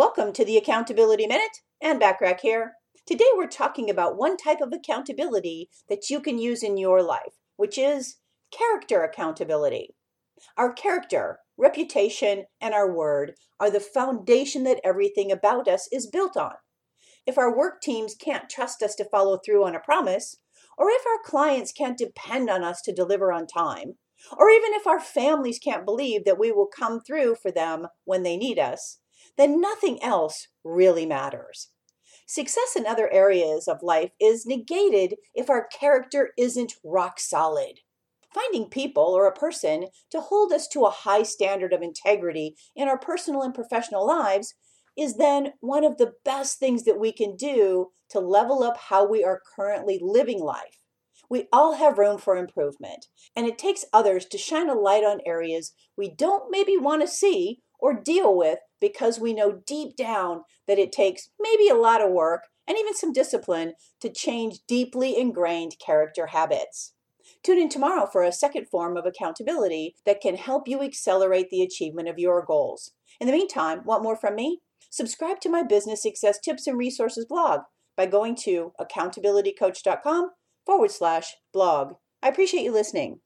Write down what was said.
Welcome to the Accountability Minute, and Backrack here. Today we're talking about one type of accountability that you can use in your life, which is character accountability. Our character, reputation, and our word are the foundation that everything about us is built on. If our work teams can't trust us to follow through on a promise, or if our clients can't depend on us to deliver on time, or even if our families can't believe that we will come through for them when they need us, then nothing else really matters. Success in other areas of life is negated if our character isn't rock solid. Finding people or a person to hold us to a high standard of integrity in our personal and professional lives is then one of the best things that we can do to level up how we are currently living life. We all have room for improvement, and it takes others to shine a light on areas we don't maybe want to see or deal with because we know deep down that it takes maybe a lot of work and even some discipline to change deeply ingrained character habits. Tune in tomorrow for a second form of accountability that can help you accelerate the achievement of your goals. In the meantime, want more from me? Subscribe to my business success tips and resources blog by going to accountabilitycoach.com forward slash blog. I appreciate you listening.